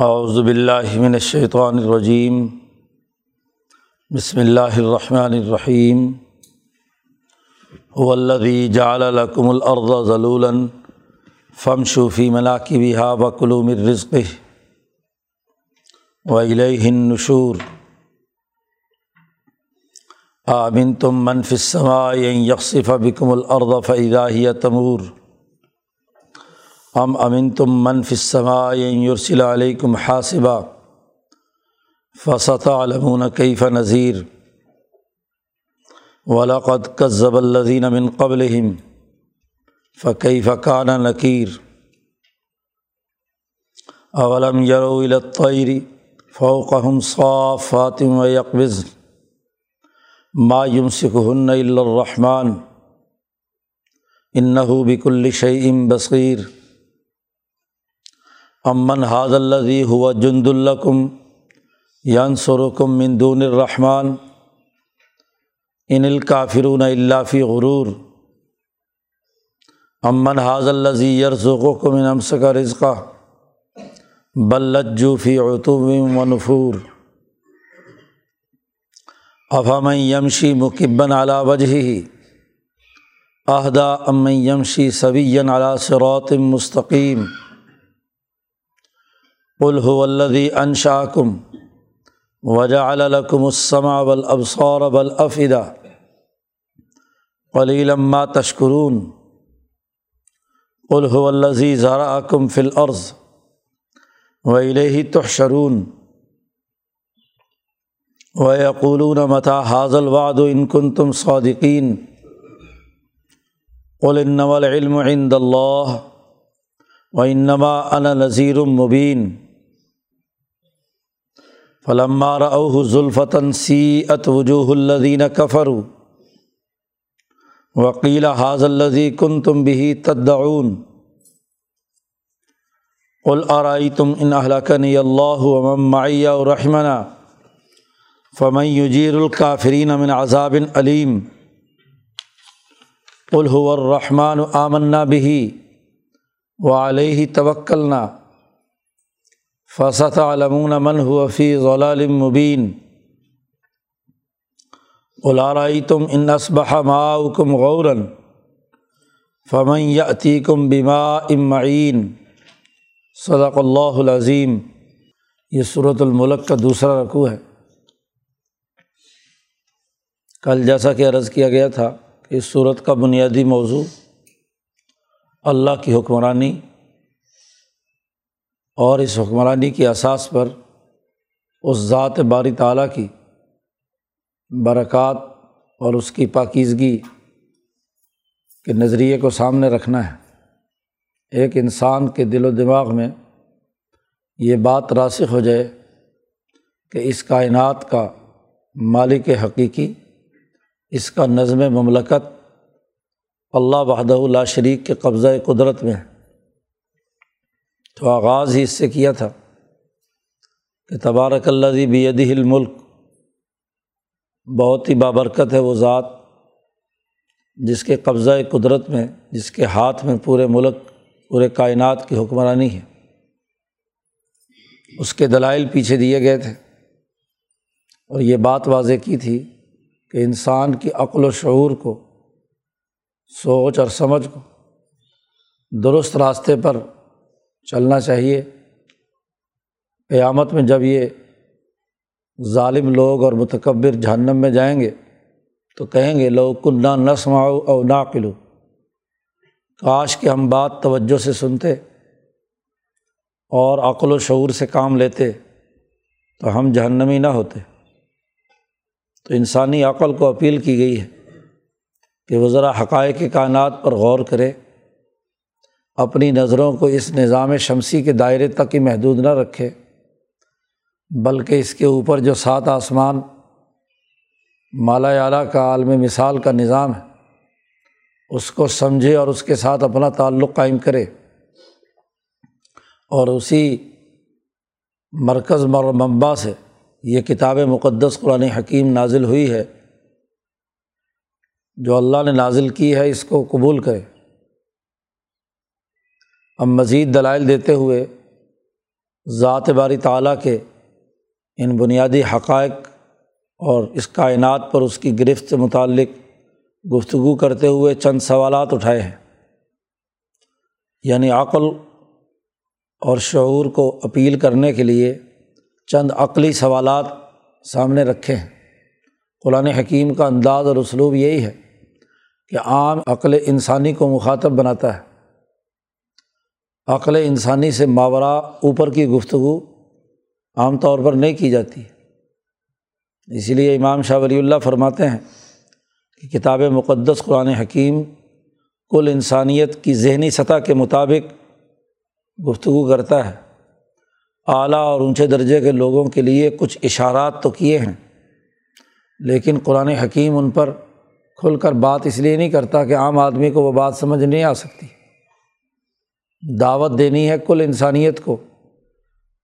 اعوذ باللہ من الشیطان الرجیم۔ بسم اللہ الرحمن الرحیم۔ هو الذي جعل لكم الارض ذلولا فامشوا في مناكبها وكلوا من رزقه واليه النشور۔ آمنتم من في السماء ان يخسف بكم الارض فاذا هي تمور۔ ام امن تم منف یورسل علیکم حاصبہ فصط علمون کیف نذیر ولاقد کذب الذین من قبلہم فقی فقان نکیر اولم یرو الطیر فوقہم صافات و یقبض ما یمسکہن الا الرحمن انہو بکل شیء بصیر امن حاض الذی ہوا جند الکم یان سرکم مندون الرحمٰن ان الکافرون اللہ فی غرور امن حاض الزی یرزقکم من امسک رزقہ بلجو فی عطوب و نفور افامن یمشی مکبن علی وجہ اہدا امن یمشی سوین علی صراط مستقیم هو الذي انشاکم وجا الکم السما والابصار والافئدہ قلیلا ما تشکرون قل هو الذي زرعكم في الارض وإليه تحشرون ويقولون متى هذا الوعد ان كنتم صادقين قل انما العلم عند الله وانما انا نذير مبين فلمار اوہ ذوالفتن سی ات وجوہ الدین کفر وکیل حاض الدی کن تم بھی تدعون قل آرائی تم ان احلقن اللہ ومن معیہ الرحمنہ فمن یجیر الکافرین من عذاب علیم قل هو الرحمن آمنا به وعلیہ توکلنا فصط علمون من حفی ضلالم مبین۔ غلارائی تم ان اسبہ ماؤکم غوراً فمن یتیکم بما امعین صدق اللہ العظیم۔ یہ صورت الملک کا دوسرا رقوع ہے۔ کل جیسا کہ عرض کیا گیا تھا کہ اس صورت کا بنیادی موضوع اللہ کی حکمرانی اور اس حکمرانی کی اساس پر اس ذات باری تعلیٰ کی برکات اور اس کی پاکیزگی کے نظریے کو سامنے رکھنا ہے۔ ایک انسان کے دل و دماغ میں یہ بات راسخ ہو جائے کہ اس کائنات کا مالک حقیقی، اس کا نظم مملکت اللہ وحدہ اللہ شریک کے قبضۂ قدرت میں ہے۔ تو آغاز ہی اس سے کیا تھا کہ تبارک اللہ بیدی الملک بہت ہی بابرکت ہے وہ ذات جس کے قبضۂ قدرت میں، جس کے ہاتھ میں پورے ملک، پورے کائنات کی حکمرانی ہے۔ اس کے دلائل پیچھے دیے گئے تھے۔ اور یہ بات واضح کی تھی کہ انسان کی عقل و شعور کو، سوچ اور سمجھ کو درست راستے پر چلنا چاہیے۔ قیامت میں جب یہ ظالم لوگ اور متکبر جہنم میں جائیں گے تو کہیں گے لوگ کنہ نسماؤ او ناقلو کاش کہ ہم بات توجہ سے سنتے اور عقل و شعور سے کام لیتے تو ہم جہنمی نہ ہوتے۔ تو انسانی عقل کو اپیل کی گئی ہے کہ وہ ذرا حقائق کائنات پر غور کرے۔ اپنی نظروں کو اس نظام شمسی کے دائرے تک ہی محدود نہ رکھے، بلکہ اس کے اوپر جو سات آسمان مالا اعلیٰ کا عالم مثال کا نظام ہے، اس کو سمجھے اور اس کے ساتھ اپنا تعلق قائم کرے۔ اور اسی مرکز مرمبا سے یہ کتاب مقدس قرآن حکیم نازل ہوئی ہے، جو اللہ نے نازل کی ہے، اس کو قبول کرے۔ اب مزید دلائل دیتے ہوئے ذات باری تعلیٰ کے ان بنیادی حقائق اور اس کائنات پر اس کی گرفت سے متعلق گفتگو کرتے ہوئے چند سوالات اٹھائے ہیں۔ یعنی عقل اور شعور کو اپیل کرنے کے لیے چند عقلی سوالات سامنے رکھے ہیں۔ قرآن حکیم کا انداز اور اسلوب یہی ہے کہ عام عقل انسانی کو مخاطب بناتا ہے۔ عقل انسانی سے ماورا اوپر کی گفتگو عام طور پر نہیں کی جاتی۔ اسی لیے امام شاہ ولی اللہ فرماتے ہیں کہ کتاب مقدس قرآن حکیم کل انسانیت کی ذہنی سطح کے مطابق گفتگو کرتا ہے۔ اعلیٰ اور اونچے درجے کے لوگوں کے لیے کچھ اشارات تو کیے ہیں، لیکن قرآن حکیم ان پر کھل کر بات اس لیے نہیں کرتا کہ عام آدمی کو وہ بات سمجھ نہیں آ سکتی۔ دعوت دینی ہے کل انسانیت کو،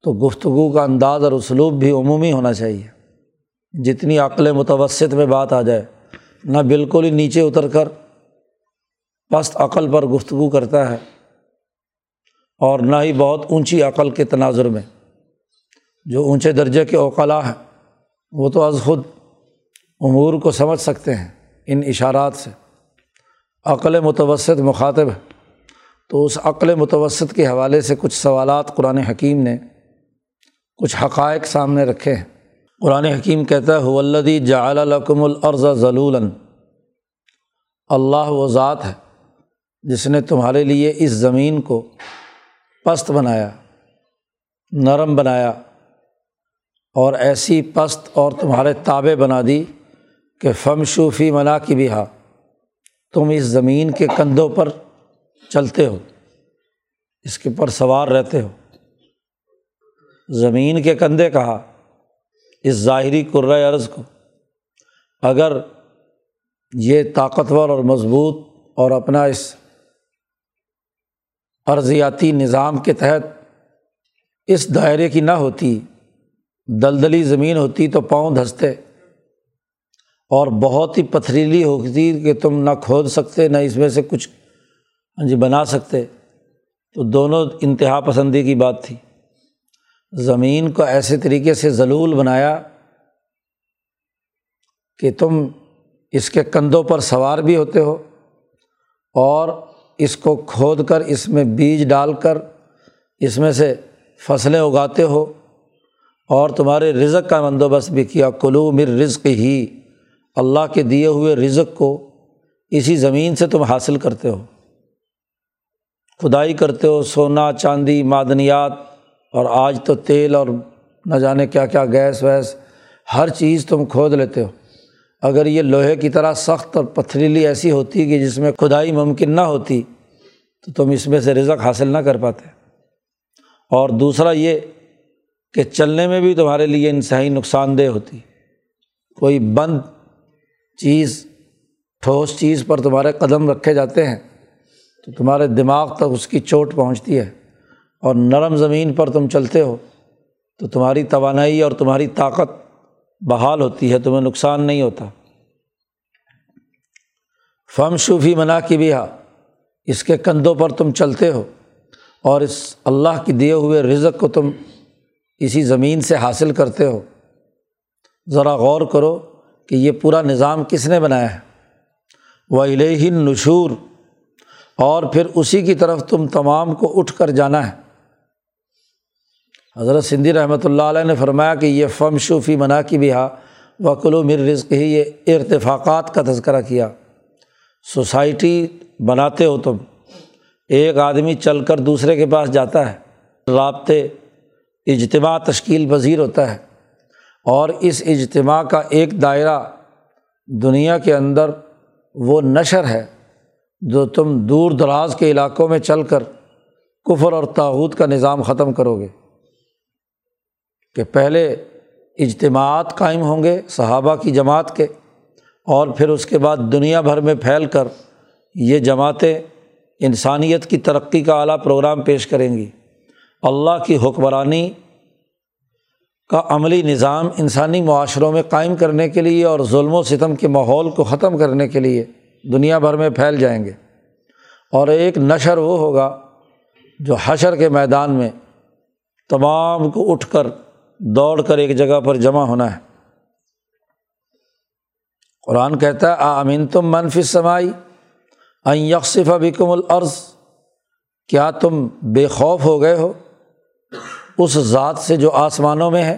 تو گفتگو کا انداز اور اسلوب بھی عمومی ہونا چاہیے۔ جتنی عقل متوسط میں بات آ جائے، نہ بالکل ہی نیچے اتر کر پست عقل پر گفتگو کرتا ہے، اور نہ ہی بہت اونچی عقل کے تناظر میں۔ جو اونچے درجے کے اوقلا ہیں، وہ تو از خود امور کو سمجھ سکتے ہیں ان اشارات سے۔ عقل متوسط مخاطب ہے۔ تو اس عقل متوسط کے حوالے سے کچھ سوالات قرآن حکیم نے کچھ حقائق سامنے رکھے ہیں۔ قرآن حکیم کہتا ہے ولدی القم العرض ضلول اللہ و ذات ہے جس نے تمہارے لیے اس زمین کو پست بنایا، نرم بنایا اور ایسی پست اور تمہارے تابے بنا دی کہ فم شوفی منا کی بھی ہا تم اس زمین کے کندھوں پر چلتے ہو، اس کے پر سوار رہتے ہو۔ زمین کے کندھے کہا، اس ظاہری عرض کو، اگر یہ طاقتور اور مضبوط اور اپنا اس ارضیاتی نظام کے تحت اس دائرے کی نہ ہوتی، دلدلی زمین ہوتی تو پاؤں دھستے اور بہت ہی پتھریلی ہوتی کہ تم نہ کھود سکتے، نہ اس میں سے کچھ ہاں جی بنا سکتے۔ تو دونوں انتہا پسندی کی بات تھی۔ زمین کو ایسے طریقے سے ضلول بنایا کہ تم اس کے کندھوں پر سوار بھی ہوتے ہو اور اس کو کھود کر اس میں بیج ڈال کر اس میں سے فصلیں اگاتے ہو اور تمہارے رزق کا بندوبست بھی کیا۔ کلو مر رزق ہی اللہ کے دیے ہوئے رزق کو اسی زمین سے تم حاصل کرتے ہو۔ کھدائی کرتے ہو، سونا، چاندی، معدنیات، اور آج تو تیل اور نہ جانے کیا کیا گیس ویس، ہر چیز تم کھود لیتے ہو۔ اگر یہ لوہے کی طرح سخت اور پتھریلی ایسی ہوتی کہ جس میں کھدائی ممکن نہ ہوتی، تو تم اس میں سے رزق حاصل نہ کر پاتے۔ اور دوسرا یہ کہ چلنے میں بھی تمہارے لیے انتہائی نقصان دہ ہوتی۔ کوئی بند چیز، ٹھوس چیز پر تمہارے قدم رکھے جاتے ہیں۔ تو تمہارے دماغ تک اس کی چوٹ پہنچتی ہے اور نرم زمین پر تم چلتے ہو تو تمہاری توانائی اور تمہاری طاقت بحال ہوتی ہے، تمہیں نقصان نہیں ہوتا۔ فم شوفی منا کی بھی ہا اس کے کندھوں پر تم چلتے ہو اور اس اللہ کی دیے ہوئے رزق کو تم اسی زمین سے حاصل کرتے ہو۔ ذرا غور کرو کہ یہ پورا نظام کس نے بنایا ہے۔ وہ الہ نشور اور پھر اسی کی طرف تم تمام کو اٹھ کر جانا ہے۔ حضرت سندھی رحمۃ اللہ علیہ نے فرمایا کہ یہ فم شوفی منا کی بھی ہا وکلو مر رزق ہی یہ ارتفاقات کا تذکرہ کیا۔ سوسائٹی بناتے ہو تم، ایک آدمی چل کر دوسرے کے پاس جاتا ہے۔ رابطے، اجتماع تشکیل پذیر ہوتا ہے۔ اور اس اجتماع کا ایک دائرہ دنیا کے اندر وہ نشر ہے۔ جو تم دور دراز کے علاقوں میں چل کر کفر اور تاوت کا نظام ختم کرو گے۔ کہ پہلے اجتماعات قائم ہوں گے صحابہ کی جماعت کے، اور پھر اس کے بعد دنیا بھر میں پھیل کر یہ جماعتیں انسانیت کی ترقی کا اعلیٰ پروگرام پیش کریں گی۔ اللہ کی حکمرانی کا عملی نظام انسانی معاشروں میں قائم کرنے کے لیے اور ظلم و ستم کے ماحول کو ختم کرنے کے لیے۔ دنیا بھر میں پھیل جائیں گے۔ اور ایک نشر وہ ہوگا جو حشر کے میدان میں تمام کو اٹھ کر دوڑ کر ایک جگہ پر جمع ہونا ہے۔ قرآن کہتا ہے آمین تم منفی سمائی این یکصف بکم العرض کیا تم بے خوف ہو گئے ہو؟ اس ذات سے جو آسمانوں میں ہے،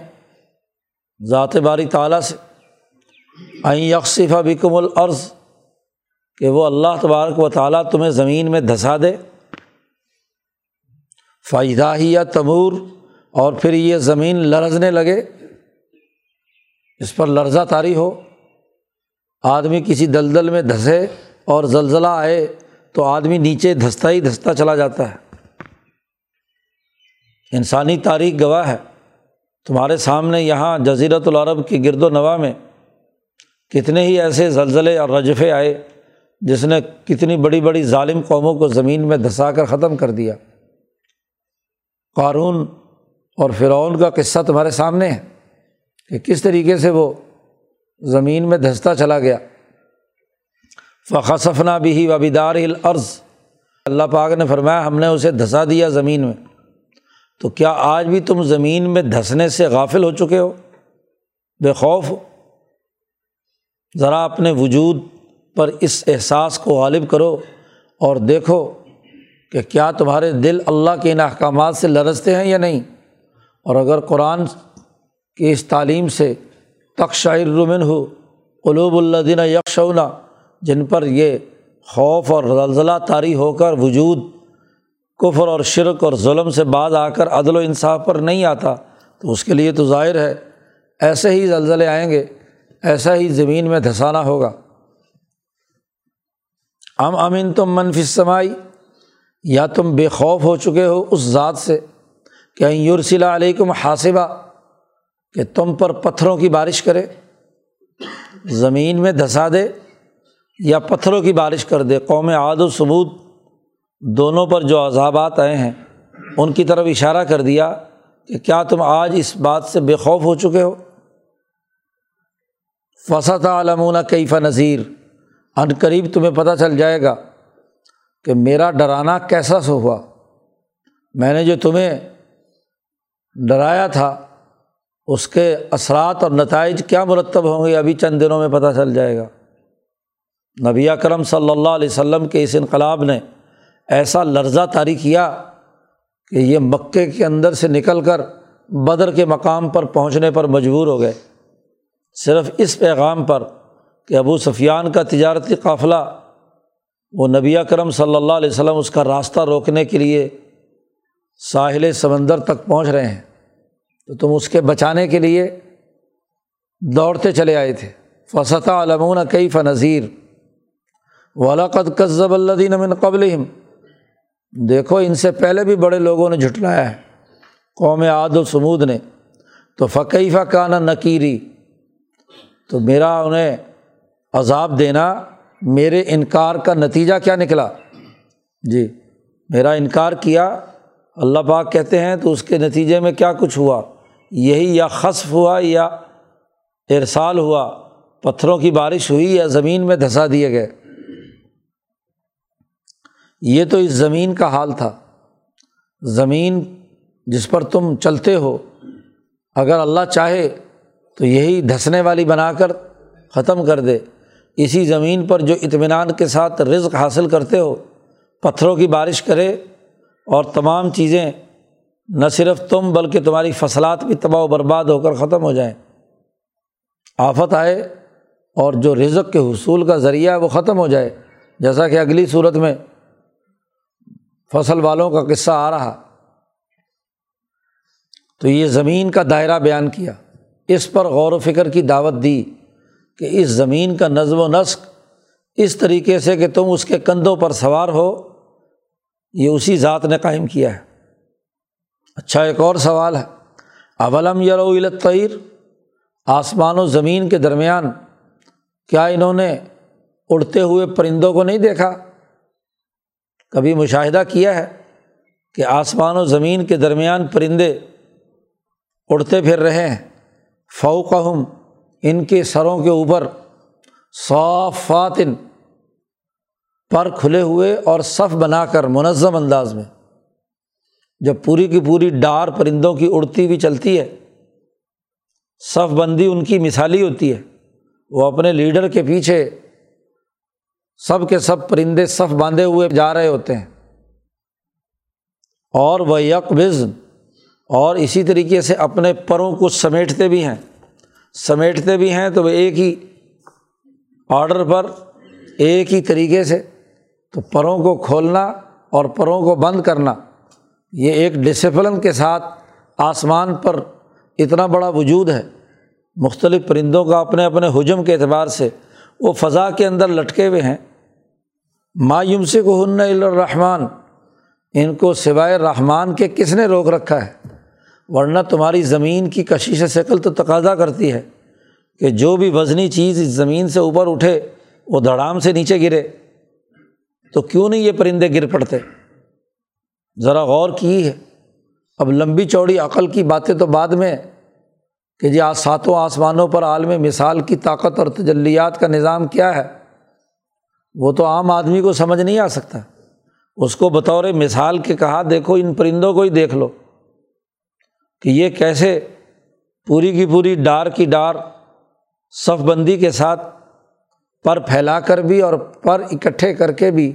ذات باری تعالیٰ سے۔ این یکصف بکم العرض کہ وہ اللہ تبارک و تعالیٰ تمہیں زمین میں دھسا دے۔ فائدہ ہی یا تمور اور پھر یہ زمین لرزنے لگے۔ اس پر لرزہ تاری ہو۔ آدمی کسی دلدل میں دھسے اور زلزلہ آئے تو آدمی نیچے دھستا ہی دھستا چلا جاتا ہے۔ انسانی تاریخ گواہ ہے۔ تمہارے سامنے یہاں جزیرت العرب کی گرد و نواح میں کتنے ہی ایسے زلزلے اور رجفے آئے۔ جس نے کتنی بڑی بڑی ظالم قوموں کو زمین میں دھسا کر ختم کر دیا۔ قارون اور فرعون کا قصہ تمہارے سامنے ہے کہ کس طریقے سے وہ زمین میں دھستا چلا گیا۔ فخصفنا بھی و بیدار العرض اللہ پاک نے فرمایا، ہم نے اسے دھسا دیا زمین میں۔ تو کیا آج بھی تم زمین میں دھسنے سے غافل ہو چکے ہو؟ بے خوف۔ ذرا اپنے وجود پر اس احساس کو غالب کرو اور دیکھو کہ کیا تمہارے دل اللہ کے ان احکامات سے لرزتے ہیں یا نہیں۔ اور اگر قرآن کی اس تعلیم سے رمن ہو قلوب اللہ دین یکشونا جن پر یہ خوف اور زلزلہ طاری ہو کر وجود، کفر اور شرک اور ظلم سے بعد آ کر عدل و انصاف پر نہیں آتا، تو اس کے لیے تو ظاہر ہے، ایسے ہی زلزلے آئیں گے، ایسا ہی زمین میں دھسانا ہوگا۔ ام امین تم منفی سمائی یا تم بے خوف ہو چکے ہو اس ذات سے کہ یورسلا علیکم حاصبہ کہ تم پر پتھروں کی بارش کرے، زمین میں دھسا دے یا پتھروں کی بارش کر دے۔ قوم عاد و ثبوت، دونوں پر جو عذابات آئے ہیں، ان کی طرف اشارہ کر دیا کہ کیا تم آج اس بات سے بے خوف ہو چکے ہو؟ فسط علمون کیف نذیر ان قریب تمہیں پتہ چل جائے گا کہ میرا ڈرانا کیسا سو ہوا۔ میں نے جو تمہیں ڈرایا تھا، اس کے اثرات اور نتائج کیا مرتب ہوں گے، ابھی چند دنوں میں پتہ چل جائے گا۔ نبی اکرم صلی اللہ علیہ وسلم کے اس انقلاب نے ایسا لرزہ طاری کیا کہ یہ مکے کے اندر سے نکل کر بدر کے مقام پر پہنچنے پر مجبور ہو گئے۔ صرف اس پیغام پر کہ ابو سفیان کا تجارتی قافلہ، وہ نبی کرم صلی اللہ علیہ وسلم اس کا راستہ روکنے کے لیے ساحل سمندر تک پہنچ رہے ہیں۔ تو تم اس کے بچانے کے لیے دوڑتے چلے آئے تھے۔ فسطہ علمون کئی فنظیر ولاقت قزب اللہ من قبل دیکھو، ان سے پہلے بھی بڑے لوگوں نے جھٹلایا ہے۔ قوم عاد و سمود نے۔ تو فقیفہ کا نا نکیری تو میرا انہیں عذاب دینا میرے انکار کا نتیجہ کیا نکلا؟ جی میرا انکار کیا، اللہ پاک کہتے ہیں تو اس کے نتیجے میں کیا کچھ ہوا؟ یہی یا خصف ہوا یا ارسال ہوا، پتھروں کی بارش ہوئی یا زمین میں دھسا دیے گئے۔ یہ تو اس زمین کا حال تھا۔ زمین جس پر تم چلتے ہو، اگر اللہ چاہے تو یہی دھسنے والی بنا کر ختم کر دے۔ اسی زمین پر جو اطمینان کے ساتھ رزق حاصل کرتے ہو، پتھروں کی بارش کرے اور تمام چیزیں نہ صرف تم بلکہ تمہاری فصلات بھی تباہ و برباد ہو کر ختم ہو جائیں۔ آفت آئے اور جو رزق کے حصول کا ذریعہ ہے وہ ختم ہو جائے۔ جیسا کہ اگلی صورت میں فصل والوں کا قصہ آ رہا۔ تو یہ زمین کا دائرہ بیان کیا۔ اس پر غور و فکر کی دعوت دی۔ کہ اس زمین کا نظم و نسق اس طریقے سے کہ تم اس کے کندھوں پر سوار ہو، یہ اسی ذات نے قائم کیا ہے۔ اچھا ایک اور سوال ہے۔ اولم یلطیر آسمان و زمین کے درمیان کیا انہوں نے اڑتے ہوئے پرندوں کو نہیں دیکھا؟ کبھی مشاہدہ کیا ہے کہ آسمان و زمین کے درمیان پرندے اڑتے پھر رہے ہیں؟ فوقہم ان کے سروں کے اوپر صافاتن پر کھلے ہوئے اور صف بنا کر منظم انداز میں، جب پوری کی پوری ڈار پرندوں کی اڑتی ہوئی چلتی ہے، صف بندی ان کی مثالی ہوتی ہے، وہ اپنے لیڈر کے پیچھے سب کے سب پرندے صف باندھے ہوئے جا رہے ہوتے ہیں۔ اور وہ یک بزن اور اسی طریقے سے اپنے پروں کو سمیٹتے بھی ہیں۔ سمیٹتے بھی ہیں تو وہ ایک ہی آڈر پر ایک ہی طریقے سے تو پروں کو کھولنا اور پروں کو بند کرنا، یہ ایک ڈسپلن کے ساتھ آسمان پر اتنا بڑا وجود ہے، مختلف پرندوں کا اپنے اپنے حجم کے اعتبار سے وہ فضا کے اندر لٹکے ہوئے ہیں۔ مایوم سے کو ہن الرحمٰن، ان کو سوائے رحمان کے کس نے روک رکھا ہے؟ ورنہ تمہاری زمین کی کشش شکل تو تقاضا کرتی ہے کہ جو بھی وزنی چیز اس زمین سے اوپر اٹھے، وہ دھڑام سے نیچے گرے۔ تو کیوں نہیں یہ پرندے گر پڑتے؟ ذرا غور کی ہے اب لمبی چوڑی عقل کی باتیں تو بعد میں کہ جی آج ساتوں آسمانوں پر عالم مثال کی طاقت اور تجلیات کا نظام کیا ہے؟ وہ تو عام آدمی کو سمجھ نہیں آ سکتا۔ اس کو بطور مثال کے کہا، دیکھو ان پرندوں کو ہی دیکھ لو۔ کہ یہ کیسے پوری کی پوری ڈار کی ڈار صف بندی کے ساتھ پر پھیلا کر بھی اور پر اکٹھے کر کے بھی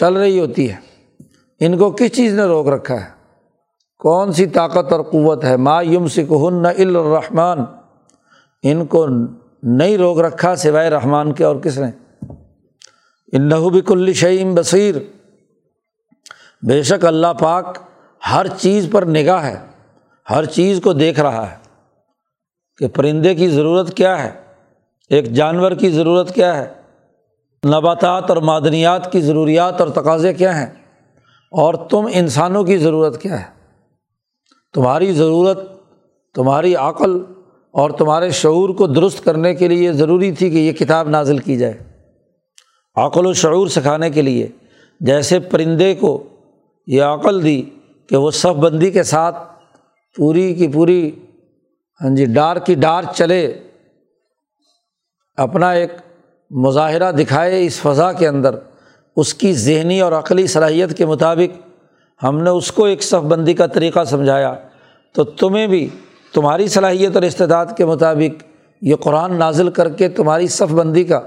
چل رہی ہوتی ہے۔ ان کو کس چیز نے روک رکھا ہے؟ کون سی طاقت اور قوت ہے؟ ما یم سکن الرحمٰن۔ ان کو نہیں روک رکھا سوائے رحمان کے اور کس نے؟ ان بک الشعیم بصیر۔ بے شک اللہ پاک ہر چیز پر نگاہ ہے۔ ہر چیز کو دیکھ رہا ہے کہ پرندے کی ضرورت کیا ہے؟ ایک جانور کی ضرورت کیا ہے؟ نباتات اور معدنیات کی ضروریات اور تقاضے کیا ہیں؟ اور تم انسانوں کی ضرورت کیا ہے؟ تمہاری ضرورت، تمہاری عقل اور تمہارے شعور کو درست کرنے کے لیے ضروری تھی کہ یہ کتاب نازل کی جائے۔ عقل و شعور سکھانے کے لیے جیسے پرندے کو یہ عقل دی کہ وہ صف بندی کے ساتھ پوری کی پوری ہاں جی ڈار کی ڈار چلے، اپنا ایک مظاہرہ دکھائے اس فضا کے اندر، اس کی ذہنی اور عقلی صلاحیت کے مطابق ہم نے اس کو ایک صف بندی کا طریقہ سمجھایا۔ تو تمہیں بھی تمہاری صلاحیت اور استداد کے مطابق یہ قرآن نازل کر کے تمہاری صف بندی کا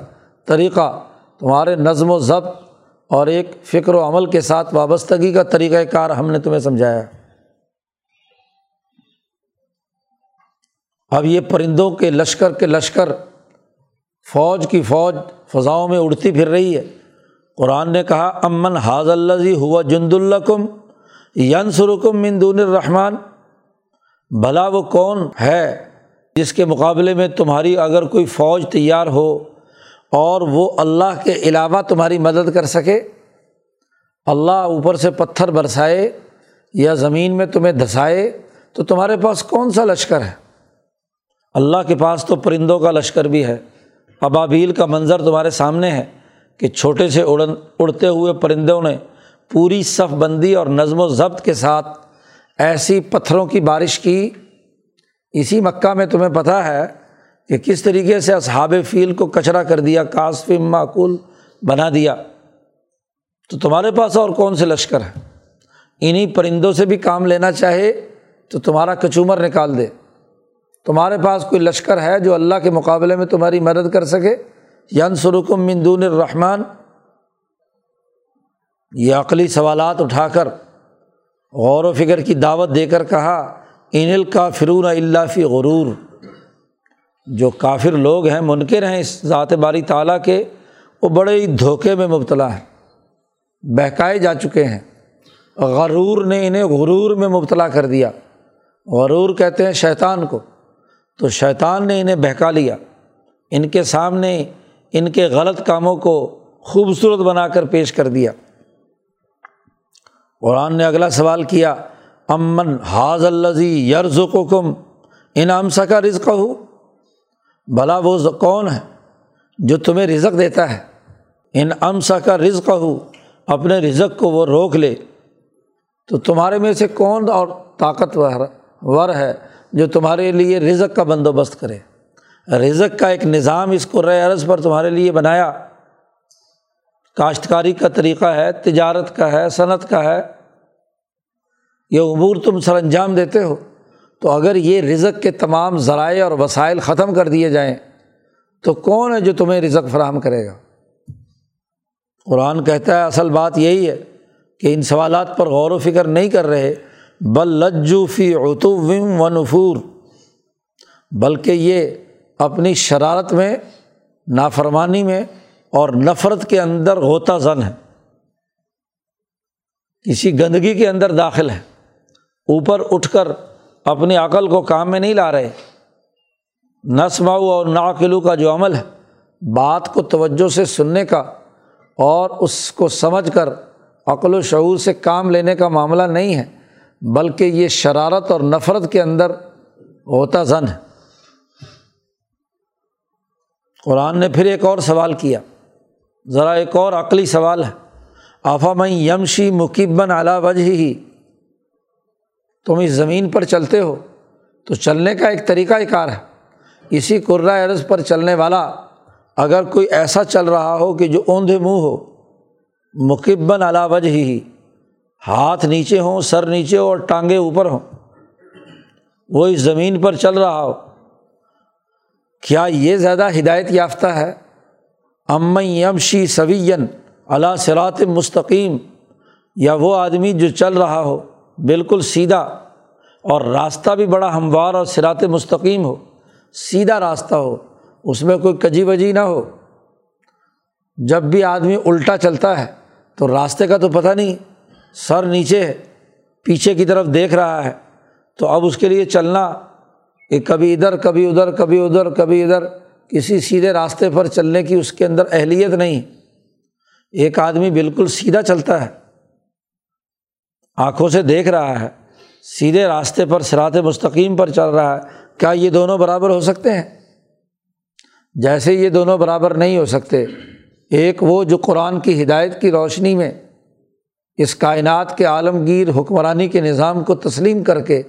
طریقہ، تمہارے نظم و ضبط اور ایک فکر و عمل کے ساتھ وابستگی کا طریقۂ کار ہم نے تمہیں سمجھایا۔ اب یہ پرندوں کے لشکر کے لشکر فوج کی فوج فضاؤں میں اڑتی پھر رہی ہے۔ قرآن نے کہا، امن حاض اللہ ہوا جند الکم ین سرکم مندون الرحمٰن۔ بھلا وہ کون ہے جس کے مقابلے میں تمہاری اگر کوئی فوج تیار ہو اور وہ اللہ کے علاوہ تمہاری مدد کر سکے؟ اللہ اوپر سے پتھر برسائے یا زمین میں تمہیں دھسائے تو تمہارے پاس کون سا لشکر ہے؟ اللہ کے پاس تو پرندوں کا لشکر بھی ہے۔ ابابیل کا منظر تمہارے سامنے ہے کہ چھوٹے سے اڑن اڑتے ہوئے پرندوں نے پوری صف بندی اور نظم و ضبط کے ساتھ ایسی پتھروں کی بارش کی۔ اسی مکہ میں تمہیں پتہ ہے کہ کس طریقے سے اصحاب فیل کو کچرا کر دیا، کاسف، معقول بنا دیا۔ تو تمہارے پاس اور کون سے لشکر ہے انہیں پرندوں سے بھی کام لینا چاہے تو تمہارا کچومر نکال دے۔ تمہارے پاس کوئی لشکر ہے جو اللہ کے مقابلے میں تمہاری مدد کر سکے؟ ین سرکم مندون الرحمٰن۔ یہ عقلی سوالات اٹھا کر غور و فکر کی دعوت دے کر کہا، ان کا فرون اللہ فی غرور۔ جو کافر لوگ ہیں، منکر ہیں اس ذات باری تعالیٰ کے، وہ بڑے ہی دھوکے میں مبتلا ہیں، بہکائے جا چکے ہیں۔ غرور نے انہیں غرور میں مبتلا کر دیا۔ غرور کہتے ہیں شیطان کو۔ تو شیطان نے انہیں بہکا لیا۔ ان کے سامنے ان کے غلط کاموں کو خوبصورت بنا کر پیش کر دیا۔ قرآن نے اگلا سوال کیا، امن حاض الزی یرز و کم ان امسا کا رزق ہو بھلا وہ کون ہے جو تمہیں رزق دیتا ہے؟ ان امسا کا رزق ہو اپنے رزق کو وہ روک لے۔ تو تمہارے میں سے کون اور طاقتور ور ہے؟ جو تمہارے لیے رزق کا بندوبست کرے۔ رزق کا ایک نظام اس کو رے عرض پر تمہارے لیے بنایا۔ کاشتکاری کا طریقہ ہے، تجارت کا ہے، صنعت کا ہے۔ یہ امور تم سر انجام دیتے ہو۔ تو اگر یہ رزق کے تمام ذرائع اور وسائل ختم کر دیے جائیں، تو کون ہے جو تمہیں رزق فراہم کرے گا؟ قرآن کہتا ہے، اصل بات یہی ہے کہ ان سوالات پر غور و فکر نہیں کر رہے۔ بل لجو فی اتوم و نفور، بلکہ یہ اپنی شرارت میں، نافرمانی میں اور نفرت کے اندر ہوتا زن ہے۔ کسی گندگی کے اندر داخل ہے۔ اوپر اٹھ کر اپنی عقل کو کام میں نہیں لا رہے۔ نسماؤ اور ناقلو کا جو عمل ہے، بات کو توجہ سے سننے کا اور اس کو سمجھ کر عقل و شعور سے کام لینے کا معاملہ نہیں ہے۔ بلکہ یہ شرارت اور نفرت کے اندر ہوتا زن ہے۔ قرآن نے پھر ایک اور سوال کیا۔ ذرا ایک اور عقلی سوال ہے۔ آفا میں یمشی مکیبن اعلیٰ وجہ ہی تم اس زمین پر چلتے ہو۔ تو چلنے کا ایک طریقہ کار ہے۔ اسی عرض پر چلنے والا اگر کوئی ایسا چل رہا ہو کہ جو اوندھے منہ ہو، مکبن علا وجہ ہی ہاتھ نیچے ہوں، سر نیچے ہو اور ٹانگیں اوپر ہوں۔ وہ اس زمین پر چل رہا ہو۔ کیا یہ زیادہ ہدایت یافتہ ہے؟ ام یمشی سوین علا سرات مستقیم۔ یا وہ آدمی جو چل رہا ہو، بالکل سیدھا۔ اور راستہ بھی بڑا ہموار اور سرات مستقیم ہو۔ سیدھا راستہ ہو، اس میں کوئی کجی وجی نہ ہو۔ جب بھی آدمی الٹا چلتا ہے، تو راستے کا تو پتہ نہیں۔ سر نیچے پیچھے کی طرف دیکھ رہا ہے تو اب اس کے لیے چلنا کہ کبھی ادھر کبھی ادھر کبھی ادھر کبھی ادھر، کسی سیدھے راستے پر چلنے کی اس کے اندر اہلیت نہیں۔ ایک آدمی بالکل سیدھا چلتا ہے، آنکھوں سے دیکھ رہا ہے، سیدھے راستے پر سرات مستقیم پر چل رہا ہے۔ کیا یہ دونوں برابر ہو سکتے ہیں؟ جیسے یہ دونوں برابر نہیں ہو سکتے، ایک وہ جو قرآن کی ہدایت کی روشنی میں اس کائنات کے عالمگیر حکمرانی کے نظام کو تسلیم کر کے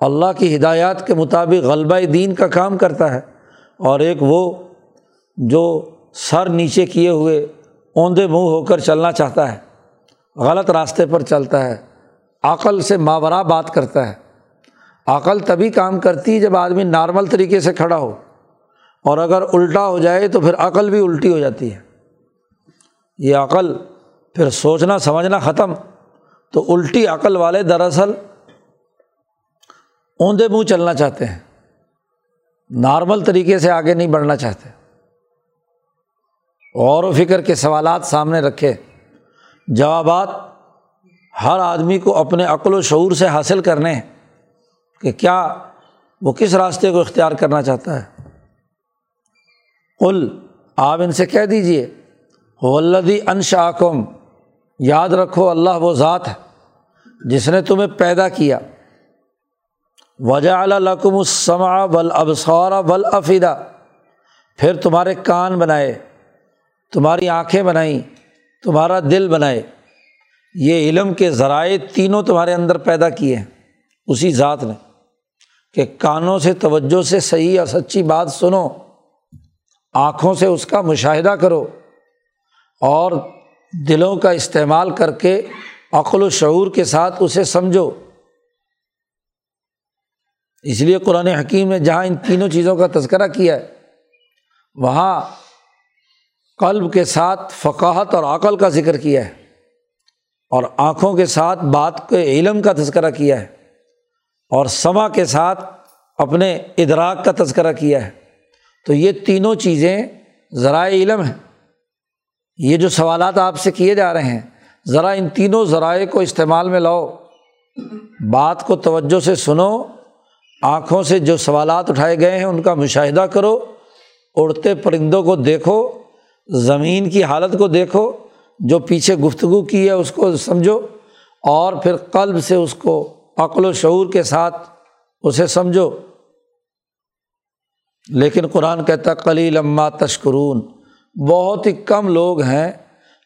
اللہ کی ہدایات کے مطابق غلبہ دین کا کام کرتا ہے اور ایک وہ جو سر نیچے کیے ہوئے اوندے منہ ہو کر چلنا چاہتا ہے، غلط راستے پر چلتا ہے، عقل سے ماورا بات کرتا ہے۔ عقل تبھی کام کرتی ہے جب آدمی نارمل طریقے سے کھڑا ہو۔ اور اگر الٹا ہو جائے تو پھر عقل بھی الٹی ہو جاتی ہے۔ یہ عقل پھر سوچنا، سمجھنا ختم۔ تو الٹی عقل والے دراصل اوندے منہ چلنا چاہتے ہیں۔ نارمل طریقے سے آگے نہیں بڑھنا چاہتے۔ غور و فکر کے سوالات سامنے رکھے۔ جوابات ہر آدمی کو اپنے عقل و شعور سے حاصل کرنے کہ کیا وہ کس راستے کو اختیار کرنا چاہتا ہے۔ قل، آپ ان سے کہہ دیجیے ولدی انشاکم یاد رکھو اللہ وہ ذات ہے جس نے تمہیں پیدا کیا۔ وجہ الکم السما بل ابسورا بل پھر تمہارے کان بنائے، تمہاری آنکھیں بنائیں، تمہارا دل بنائے۔ یہ علم کے ذرائع تینوں تمہارے اندر پیدا کیے ہیں۔ اسی ذات نے کہ کانوں سے توجہ سے صحیح اور سچی بات سنو، آنکھوں سے اس کا مشاہدہ کرو اور دلوں کا استعمال کر کے عقل و شعور کے ساتھ اسے سمجھو۔ اس لیے قرآن حکیم نے جہاں ان تینوں چیزوں کا تذکرہ کیا ہے، وہاں قلب کے ساتھ فقاہت اور عقل کا ذکر کیا ہے، اور آنکھوں کے ساتھ بات کے علم کا تذکرہ کیا ہے، اور سما کے ساتھ اپنے ادراک کا تذکرہ کیا ہے۔ تو یہ تینوں چیزیں ذرائع علم ہیں۔ یہ جو سوالات آپ سے کیے جا رہے ہیں، ذرا ان تینوں ذرائع کو استعمال میں لاؤ۔ بات کو توجہ سے سنو، آنکھوں سے جو سوالات اٹھائے گئے ہیں ان کا مشاہدہ کرو، اڑتے پرندوں کو دیکھو، زمین کی حالت کو دیکھو، جو پیچھے گفتگو کی ہے اس کو سمجھو، اور پھر قلب سے اس کو عقل و شعور کے ساتھ اسے سمجھو۔ لیکن قرآن کہتا کلی لمہ تشکرون۔ بہت ہی کم لوگ ہیں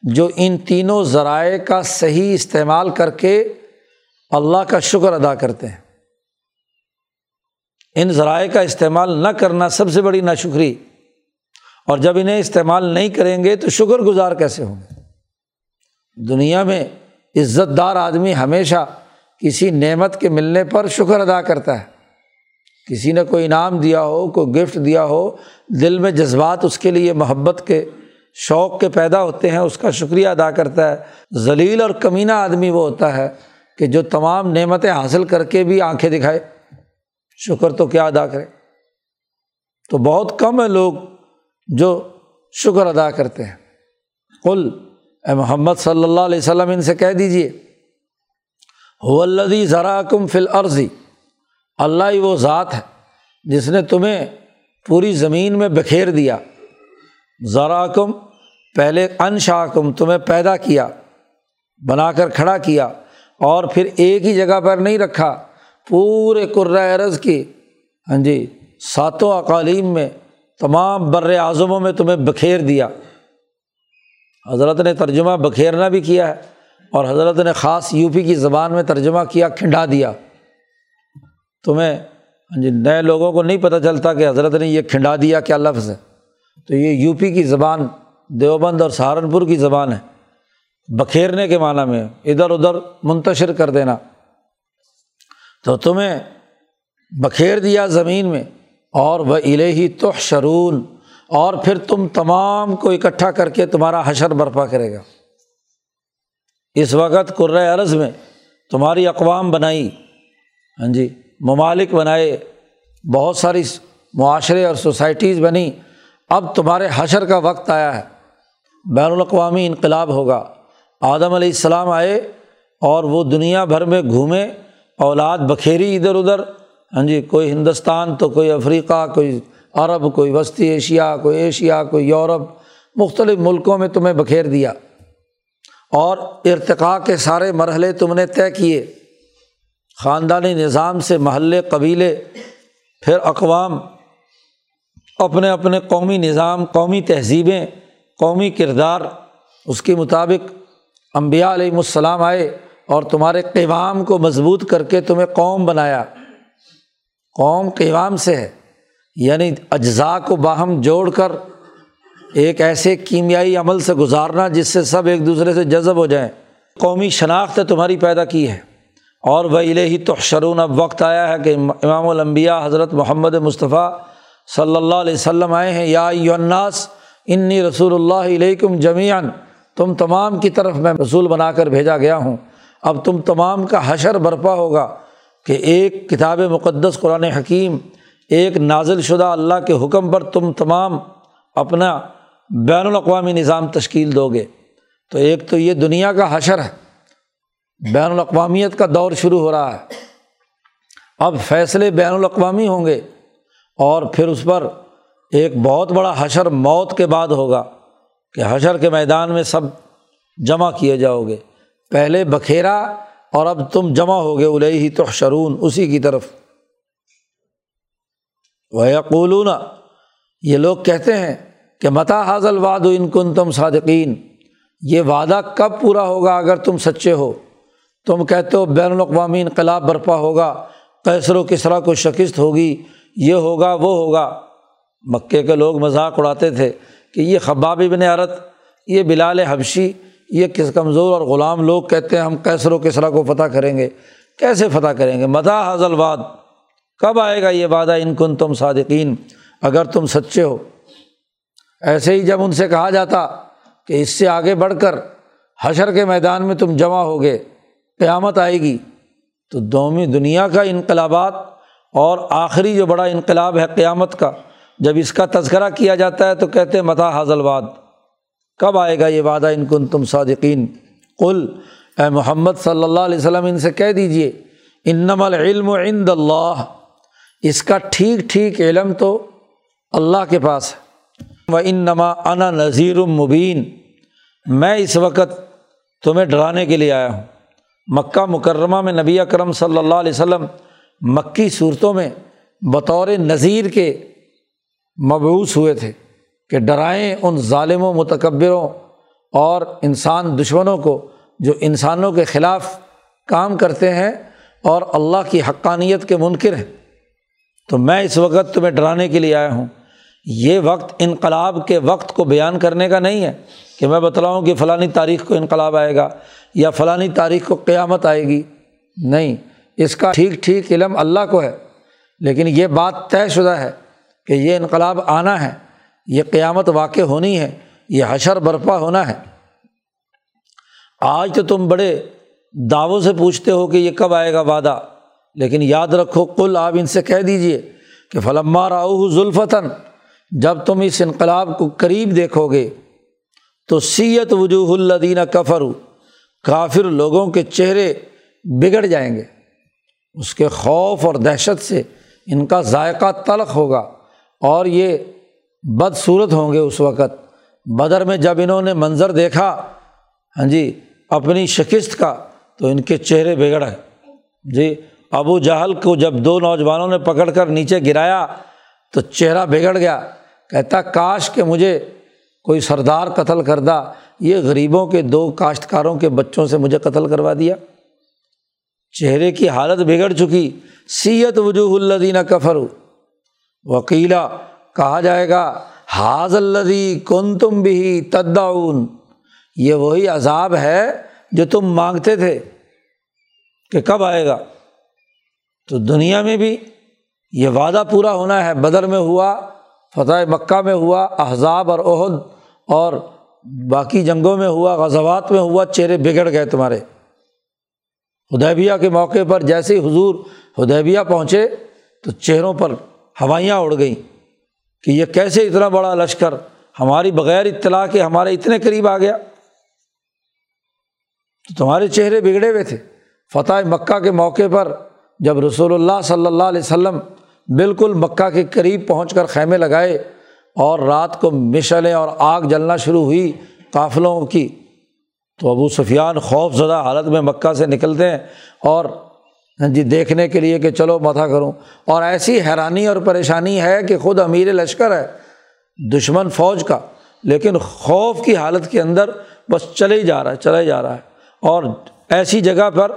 جو ان تینوں ذرائع کا صحیح استعمال کر کے اللہ کا شکر ادا کرتے ہیں۔ ان ذرائع کا استعمال نہ کرنا سب سے بڑی ناشکری۔ اور جب انہیں استعمال نہیں کریں گے تو شکر گزار کیسے ہوں گے؟ دنیا میں عزت دار آدمی ہمیشہ کسی نعمت کے ملنے پر شکر ادا کرتا ہے۔ کسی نے کوئی انعام دیا ہو، کوئی گفٹ دیا ہو، دل میں جذبات اس کے لیے محبت کے شوق کے پیدا ہوتے ہیں، اس کا شکریہ ادا کرتا ہے۔ ذلیل اور کمینہ آدمی وہ ہوتا ہے کہ جو تمام نعمتیں حاصل کر کے بھی آنکھیں دکھائے۔ شکر تو کیا ادا کرے؟ تو بہت کم ہے لوگ جو شکر ادا کرتے ہیں۔ کل اے محمد صلی اللہ علیہ وسلم، ان سے کہہ دیجیے ولدی ذرا کم فل عرضی اللہ ہی وہ ذات ہے جس نے تمہیں پوری زمین میں بکھیر دیا۔ ذرا کم پہلے انشا کم تمہیں پیدا کیا، بنا کر کھڑا کیا اور پھر ایک ہی جگہ پر نہیں رکھا، پورے عرض کی ہاں جی ساتوں اقالیم میں، تمام بر اعظموں میں تمہیں بکھیر دیا۔ حضرت نے ترجمہ بکھیرنا بھی کیا ہے اور حضرت نے خاص یو پی کی زبان میں ترجمہ کیا، کھنڈا دیا۔ تمہیں ہاں جی نئے لوگوں کو نہیں پتہ چلتا کہ حضرت نے یہ کھنڈا دیا کیا لفظ ہے۔ تو یہ یو پی کی زبان، دیوبند اور سہارنپور کی زبان ہے۔ بکھیرنے کے معنیٰ میں ادھر ادھر منتشر کر دینا۔ تو تمہیں بکھیر دیا زمین میں، اور وہ الہی تو شرون اور پھر تم تمام کو اکٹھا کر کے تمہارا حشر برپا کرے گا۔ اس وقت قرۂۂ عرض میں تمہاری اقوام بنائی۔ ہاں جی ممالک بنائے، بہت ساری معاشرے اور سوسائٹیز بنی، اب تمہارے حشر کا وقت آیا ہے۔ بین الاقوامی انقلاب ہوگا۔ آدم علیہ السلام آئے اور وہ دنیا بھر میں گھومے، اولاد بکھیری ادھر ادھر۔ ہاں جی کوئی ہندوستان تو کوئی افریقہ، کوئی عرب، کوئی وسطی ایشیا، کوئی ایشیا، کوئی یورپ، مختلف ملکوں میں تمہیں بکھیر دیا۔ اور ارتقاء کے سارے مرحلے تم نے طے کیے۔ خاندانی نظام سے محلے، قبیلے، پھر اقوام، اپنے اپنے قومی نظام، قومی تہذیبیں، قومی کردار، اس کے مطابق امبیا علیہم السلام آئے اور تمہارے قیوام کو مضبوط کر کے تمہیں قوم بنایا۔ قوم قیوام سے ہے یعنی اجزاء کو باہم جوڑ کر ایک ایسے کیمیائی عمل سے گزارنا جس سے سب ایک دوسرے سے جذب ہو جائیں۔ قومی شناخت تمہاری پیدا کی ہے۔ اور وہ الہی تو شرون اب وقت آیا ہے کہ امام الانبیاء حضرت محمد مصطفیٰ صلی اللہ علیہ وسلم آئے ہیں، یا یوناس انی رسول اللہ علیکم جمیان تم تمام کی طرف میں رسول بنا کر بھیجا گیا ہوں۔ اب تم تمام کا حشر برپا ہوگا کہ ایک کتاب مقدس قرآن حکیم، ایک نازل شدہ اللہ کے حکم پر تم تمام اپنا بین الاقوامی نظام تشکیل دو گے۔ تو ایک تو یہ دنیا کا حشر ہے۔ بین الاقوامیت کا دور شروع ہو رہا ہے۔ اب فیصلے بین الاقوامی ہوں گے اور پھر اس پر ایک بہت بڑا حشر موت کے بعد ہوگا کہ حشر کے میدان میں سب جمع کیے جاؤ گے۔ پہلے بکھیرا اور اب تم جمع ہو گئے الہی ہی تو شرون اسی کی طرف۔ وہ یقولون یہ لوگ کہتے ہیں کہ متا حاضل واد ان کن تم صادقین؟ یہ وعدہ کب پورا ہوگا اگر تم سچے ہو؟ تم کہتے ہو بین الاقوامی انقلاب برپا ہوگا کیسر و کسرا کو شکست ہوگی، یہ ہوگا، وہ ہوگا۔ مکے کے لوگ مذاق اڑاتے تھے کہ یہ خباب ابن عرت، یہ بلال حبشی، یہ کس کمزور اور غلام لوگ کہتے ہیں ہم کیسر و کسرا کو فتح کریں گے۔ کیسے فتح کریں گے؟ متا حاضل واد کب آئے گا یہ وعدہ؟ ان کن تم صادقین۔ اگر تم سچے ہو۔ ایسے ہی جب ان سے کہا جاتا کہ اس سے آگے بڑھ کر حشر کے میدان میں تم جمع ہو گئے قیامت آئے گی، تو دومی دنیا کا انقلابات اور آخری جو بڑا انقلاب ہے قیامت کا، جب اس کا تذکرہ کیا جاتا ہے تو کہتے متا حاضل واد کب آئے گا یہ وعدہ؟ ان کن تم صادقین۔ کل اے محمد صلی اللہ علیہ وسلم، ان سے کہہ دیجیے انم العلم عند اللہ۔ اس کا ٹھیک ٹھیک علم تو اللہ کے پاس ہے۔ وہ ان نما انا نذیر المبین میں اس وقت تمہیں ڈرانے کے لیے آیا ہوں۔ مکہ مکرمہ میں نبی اکرم صلی اللہ علیہ وسلم مکی صورتوں میں بطور نذیر کے مبوس ہوئے تھے کہ ڈرائیں ان ظالم و متکبروں اور انسان دشمنوں کو جو انسانوں کے خلاف کام کرتے ہیں اور اللہ کی حقانیت کے منکر ہیں۔ تو میں اس وقت تمہیں ڈرانے کے لیے آیا ہوں۔ یہ وقت انقلاب کے وقت کو بیان کرنے کا نہیں ہے کہ میں بتلاؤں کہ فلانی تاریخ کو انقلاب آئے گا۔ یا فلانی تاریخ کو قیامت آئے گی؟ نہیں، اس کا ٹھیک ٹھیک علم اللہ کو ہے، لیکن یہ بات طے شدہ ہے کہ یہ انقلاب آنا ہے، یہ قیامت واقع ہونی ہے، یہ حشر برپا ہونا ہے۔ آج تو تم بڑے دعووں سے پوچھتے ہو کہ یہ کب آئے گا وعدہ، لیکن یاد رکھو کل آپ ان سے کہہ دیجیے کہ فلما راؤ ذوالفتاً جب تم اس انقلاب کو قریب دیکھو گے تو سیت وجوہ الدینہ کفر کافر لوگوں کے چہرے بگڑ جائیں گے۔ اس کے خوف اور دہشت سے ان کا ذائقہ تلخ ہوگا اور یہ بدصورت ہوں گے اس وقت۔ بدر میں جب انہوں نے منظر دیکھا ہاں جی اپنی شکست کا، تو ان کے چہرے بگڑے جی ابو جہل کو جب دو نوجوانوں نے پکڑ کر نیچے گرایا، تو چہرہ بگڑ گیا۔ کہتا، کاش کہ مجھے کوئی سردار قتل کردہ یہ غریبوں کے دو کاشتکاروں کے بچوں سے مجھے قتل کروا دیا؟ چہرے کی حالت بگڑ چکی۔ سیت وجوہ الدینہ کفر وکیلا، کہا جائے گا حاض الدی کن تم بھی تداون یہ وہی عذاب ہے جو تم مانگتے تھے کہ کب آئے گا۔ تو دنیا میں بھی یہ وعدہ پورا ہونا ہے۔ بدر میں ہوا، فتح مکہ میں ہوا، احزاب اور عہد اور باقی جنگوں میں ہوا، غزوات میں ہوا، چہرے بگڑ گئے تمہارے۔ ہدیبیہ کے موقع پر جیسے ہی حضور ہدیبیہ پہنچے تو چہروں پر ہوائیاں اڑ گئیں کہ یہ کیسے اتنا بڑا لشکر ہماری بغیر اطلاع کے ہمارے اتنے قریب آ گیا۔ تو تمہارے چہرے بگڑے ہوئے تھے۔ فتح مکہ کے موقع پر جب رسول اللہ صلی اللہ علیہ وسلم بالکل مکہ کے قریب پہنچ کر خیمے لگائے اور رات کو مشلیں اور آگ جلنا شروع ہوئی قافلوں کی۔ تو ابو سفیان خوف زدہ حالت میں مکہ سے نکلتے ہیں اور جی دیکھنے کے لیے کہ چلو متھا کروں۔ اور ایسی حیرانی اور پریشانی ہے کہ خود امیر لشکر ہے دشمن فوج کا، لیکن خوف کی حالت کے اندر بس چلے ہی جا رہا ہے چلے جا رہا ہے۔ اور ایسی جگہ پر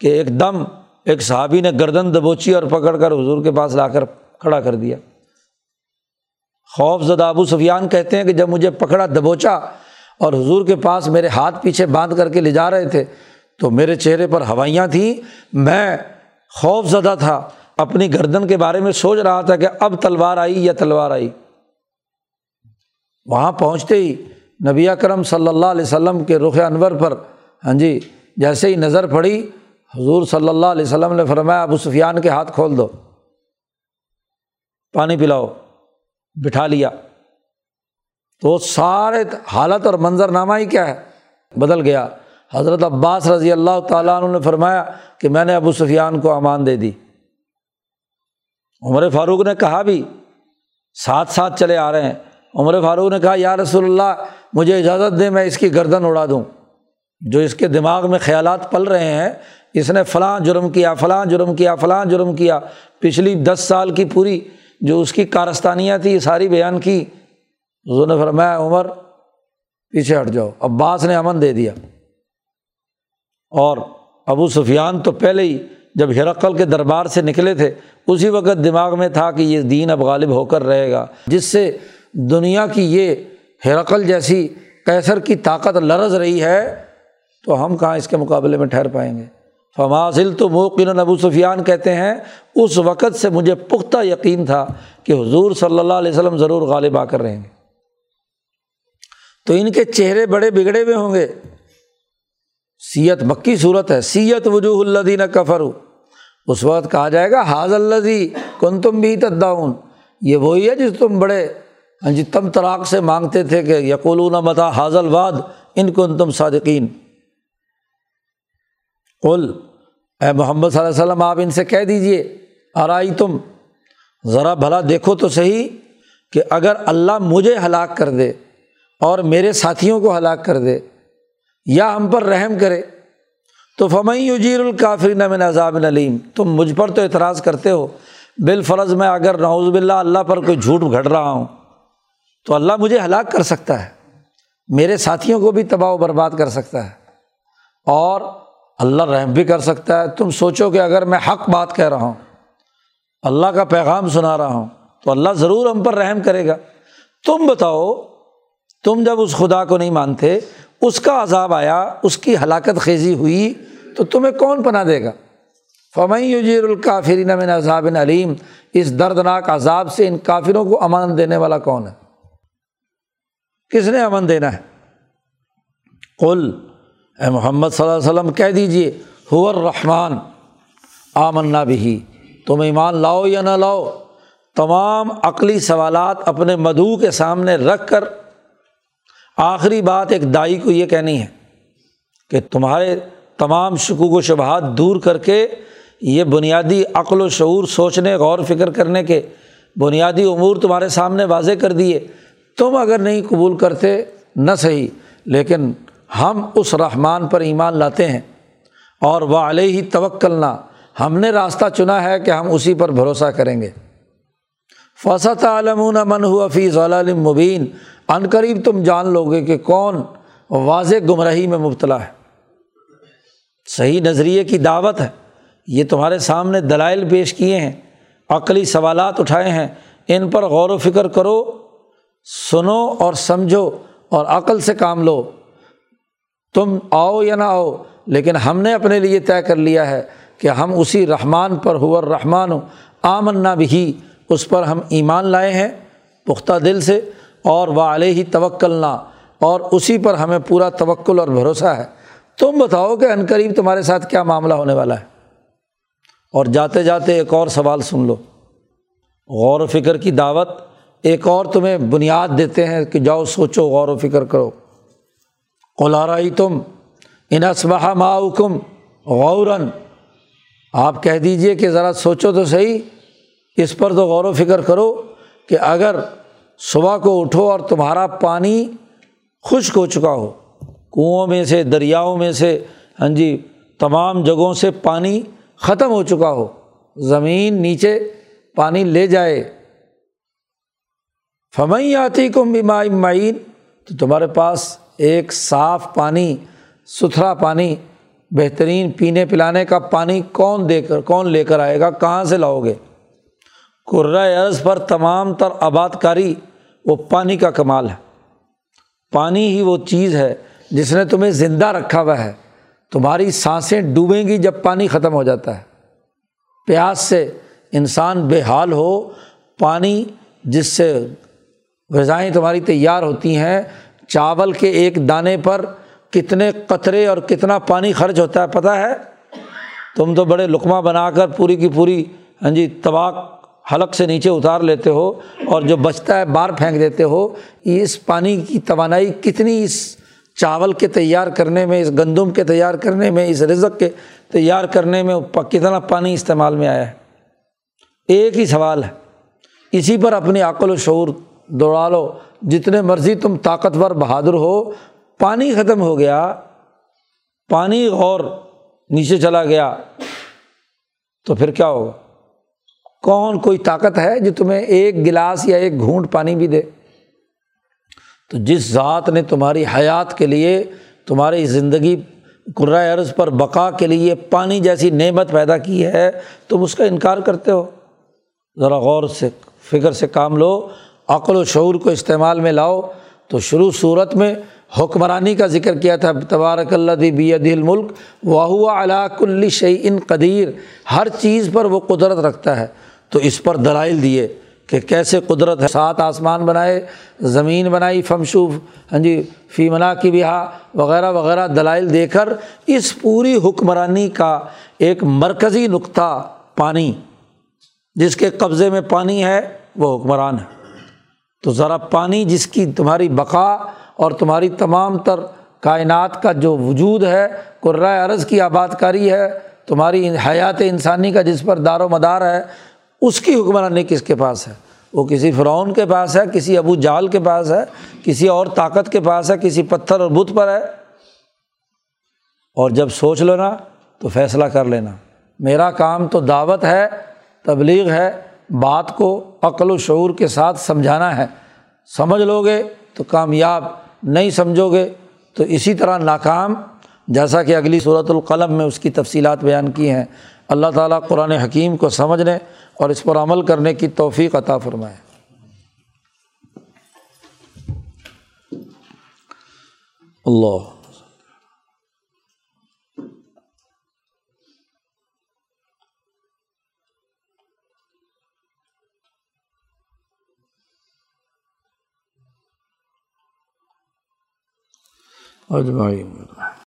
کہ ایک دم ایک صحابی نے گردن دبوچی اور پکڑ کر حضور کے پاس لا کر کھڑا کر دیا۔ خوف زدہ ابو سفیان کہتے ہیں کہ جب مجھے پکڑا دبوچا اور حضور کے پاس میرے ہاتھ پیچھے باندھ کر کے لے جا رہے تھے تو میرے چہرے پر ہوائیاں تھیں۔ میں خوف زدہ تھا، اپنی گردن کے بارے میں سوچ رہا تھا کہ اب تلوار آئی یا تلوار آئی۔ وہاں پہنچتے ہی نبی کرم صلی اللہ علیہ وسلم کے رخ انور پر ہاں جی جیسے ہی نظر پڑی، حضور صلی اللہ علیہ وسلم نے فرمایا، ابو سفیان کے ہاتھ کھول دو، پانی پلاؤ۔ بٹھا لیا۔ تو سارے حالت اور منظر نامہ ہی کیا ہے؟ بدل گیا۔ حضرت عباس رضی اللہ تعالیٰ عنہ نے فرمایا کہ میں نے ابو سفیان کو امان دے دی۔ عمر فاروق نے کہا بھی، ساتھ ساتھ چلے آ رہے ہیں۔ عمر فاروق نے کہا، یا رسول اللہ، مجھے اجازت دے، میں اس کی گردن اڑا دوں۔ جو اس کے دماغ میں خیالات پل رہے ہیں، اس نے فلاں جرم کیا، فلاں جرم کیا، فلاں جرم کیا۔ پچھلی دس سال کی پوری جو اس کی کارستانیاں تھی یہ ساری بیان کی۔ حضور نے فرمایا عمر، پیچھے ہٹ جاؤ۔ عباس نے امن دے دیا۔ اور ابو سفیان تو پہلے ہی جب ہرقل کے دربار سے نکلے تھے، اسی وقت دماغ میں تھا کہ یہ دین اب غالب ہو کر رہے گا۔ جس سے دنیا کی یہ ہرقل جیسی کیسر کی طاقت لرز رہی ہے، تو ہم کہاں اس کے مقابلے میں ٹھہر پائیں گے؟ فماضل تو موقن ابو سفیان کہتے ہیں، اس وقت سے مجھے پختہ یقین تھا کہ حضور صلی اللہ علیہ وسلم ضرور غالب آ کر رہیں گے۔ تو ان کے چہرے بڑے بگڑے ہوئے ہوں گے۔ سیت مکی صورت ہے۔ سیت وجوہ اللہ دین کفر اس وقت کہا جائے گا حاض اللہ کن تم بھی تداؤن یہ وہی ہے جس تم بڑے ہاں جی تم تراک سے مانگتے تھے کہ یقولون متا حاضل واد ان کن تم صادقین۔ قل اے محمد صلی اللہ علیہ وسلم، آپ ان سے کہہ دیجیے آرائی تم؟ ذرا بھلا دیکھو تو صحیح کہ اگر اللہ مجھے ہلاک کر دے اور میرے ساتھیوں کو ہلاک کر دے یا ہم پر رحم کرے، تو فمئی اجیر الکافری نمن عذاب علیم تم مجھ پر تو اعتراض کرتے ہو، بالفرض میں اگر نعوذ باللہ اللہ پر کوئی جھوٹ گھٹ رہا ہوں، تو اللہ مجھے ہلاک کر سکتا ہے، میرے ساتھیوں کو بھی تباہ و برباد کر سکتا ہے اور اللہ رحم بھی کر سکتا ہے۔ تم سوچو کہ اگر میں حق بات کہہ رہا ہوں، اللہ کا پیغام سنا رہا ہوں، تو اللہ ضرور ہم پر رحم کرے گا۔ تم بتاؤ، تم جب اس خدا کو نہیں مانتے، اس کا عذاب آیا، اس کی ہلاکت خیزی ہوئی، تو تمہیں کون پناہ دے گا؟ فمئی یجیر الکافرین من عذاب علیم۔ اس دردناک عذاب سے ان کافروں کو امن دینے والا کون ہے؟ کس نے امن دینا ہے؟ قل اے محمد صلی اللہ علیہ وسلم کہہ دیجیے حور رحمان آمنا بھی تم ایمان لاؤ یا نہ لاؤ؟ تمام عقلی سوالات اپنے مدعو کے سامنے رکھ کر آخری بات ایک دائی کو یہ کہنی ہے کہ تمہارے تمام شکوک و شبہات دور کر کے یہ بنیادی عقل و شعور، سوچنے، غور، فکر کرنے کے بنیادی امور تمہارے سامنے واضح کر دیے۔ تم اگر نہیں قبول کرتے، نہ صحیح، لیکن ہم اس رحمان پر ایمان لاتے ہیں اور وہ علیہ توکلنا، ہم نے راستہ چنا ہے کہ ہم اسی پر بھروسہ کریں گے۔ فصت عالمون من ہوا فیض مبین عن قریب تم جان لو گے کہ کون واضح گمراہی میں مبتلا ہے۔ صحیح نظریے کی دعوت ہے۔ یہ تمہارے سامنے دلائل پیش کیے ہیں، عقلی سوالات اٹھائے ہیں۔ ان پر غور و فکر کرو، سنو اور سمجھو اور عقل سے کام لو۔ تم آؤ یا نہ آؤ، لیکن ہم نے اپنے لیے طے کر لیا ہے کہ ہم اسی رحمان پر، ہو رحمان ہو آمنا بھی اس پر ہم ایمان لائے ہیں پختہ دل سے، اور وہ علیہ ہی توکلنا، اور اسی پر ہمیں پورا توکل اور بھروسہ ہے۔ تم بتاؤ کہ عن قریب تمہارے ساتھ کیا معاملہ ہونے والا ہے۔ اور جاتے جاتے ایک اور سوال سن لو۔ غور و فکر کی دعوت، ایک اور تمہیں بنیاد دیتے ہیں کہ جاؤ سوچو، غور و فکر کرو۔ قلارائی تم انسبہ معکم غوراً۔ آپ کہہ دیجیے کہ ذرا سوچو تو صحیح، اس پر تو غور و فکر کرو کہ اگر صبح کو اٹھو اور تمہارا پانی خشک ہو چکا ہو، کنوؤں میں سے، دریاؤں میں سے ہاں جی تمام جگہوں سے پانی ختم ہو چکا ہو، زمین نیچے پانی لے جائے۔ فمئی آتی کم بیمائی معین تو تمہارے پاس ایک صاف پانی، ستھرا پانی، بہترین پینے پلانے کا پانی کون دے کر، کون لے کر آئے گا، کہاں سے لاؤ گے؟ عرض پر تمام تر آباد کاری وہ پانی کا کمال ہے۔ پانی ہی وہ چیز ہے جس نے تمہیں زندہ رکھا ہوا ہے۔ تمہاری سانسیں ڈوبیں گی جب پانی ختم ہو جاتا ہے۔ پیاس سے انسان بے حال ہو، پانی جس سے غذائیں تمہاری تیار ہوتی ہیں چاول کے ایک دانے پر کتنے قطرے اور کتنا پانی خرچ ہوتا ہے پتہ ہے؟ تم تو بڑے لقمہ بنا کر پوری کی پوری ہاں جی طباق حلق سے نیچے اتار لیتے ہو اور جو بچتا ہے باہر پھینک دیتے ہو۔ اس پانی کی توانائی کتنی، اس چاول کے تیار کرنے میں، اس گندم کے تیار کرنے میں، اس رزق کے تیار کرنے میں کتنا پانی استعمال میں آیا ہے؟ ایک ہی سوال ہے۔ اسی پر اپنی عقل و شعور دوڑا لو۔ جتنے مرضی تم طاقتور بہادر ہو، پانی ختم ہو گیا، پانی غور نیچے چلا گیا، تو پھر کیا ہوگا؟ کون کوئی طاقت ہے جو تمہیں ایک گلاس یا ایک گھونٹ پانی بھی دے؟ تو جس ذات نے تمہاری حیات کے لیے، تمہاری زندگی قرۂۂ عرض پر بقا کے لیے پانی جیسی نعمت پیدا کی ہے، تم اس کا انکار کرتے ہو۔ ذرا غور سے، فکر سے کام لو۔ عقل و شعور کو استعمال میں لاؤ۔ تو شروع صورت میں حکمرانی کا ذکر کیا تھا، تبارک اللہ دی دل ملک واہ علاق الشعی ان قدیر۔ ہر چیز پر وہ قدرت رکھتا ہے۔ تو اس پر دلائل دیے کہ کیسے قدرت ہے۔ سات آسمان بنائے، زمین بنائی فمشوف ہاں جی فی منا کی بہا، وغیرہ وغیرہ دلائل دے کر اس پوری حکمرانی کا ایک مرکزی نقطہ پانی، جس کے قبضے میں پانی ہے، وہ حکمران ہے۔ تو ذرا پانی جس کی تمہاری بقا اور تمہاری تمام تر کائنات کا جو وجود ہے قرائے عرض کی آباد کاری ہے، تمہاری حیات انسانی کا جس پر دار و مدار ہے، اس کی حکمرانی کس کے پاس ہے؟ وہ کسی فرعون کے پاس ہے، کسی ابو جال کے پاس ہے، کسی اور طاقت کے پاس ہے، کسی پتھر اور بت پر ہے۔ اور جب سوچ لو نا تو فیصلہ کر لینا۔ میرا کام تو دعوت ہے، تبلیغ ہے بات کو عقل و شعور کے ساتھ سمجھانا ہے۔ سمجھ لو گے تو کامیاب، نہیں سمجھو گے تو اسی طرح ناکام۔ جیسا کہ اگلی صورت القلم میں اس کی تفصیلات بیان کی ہیں۔ اللہ تعالیٰ قرآن حکیم کو سمجھنے اور اس پر عمل کرنے کی توفیق عطا فرمائے۔ اللہ۔ اجمعین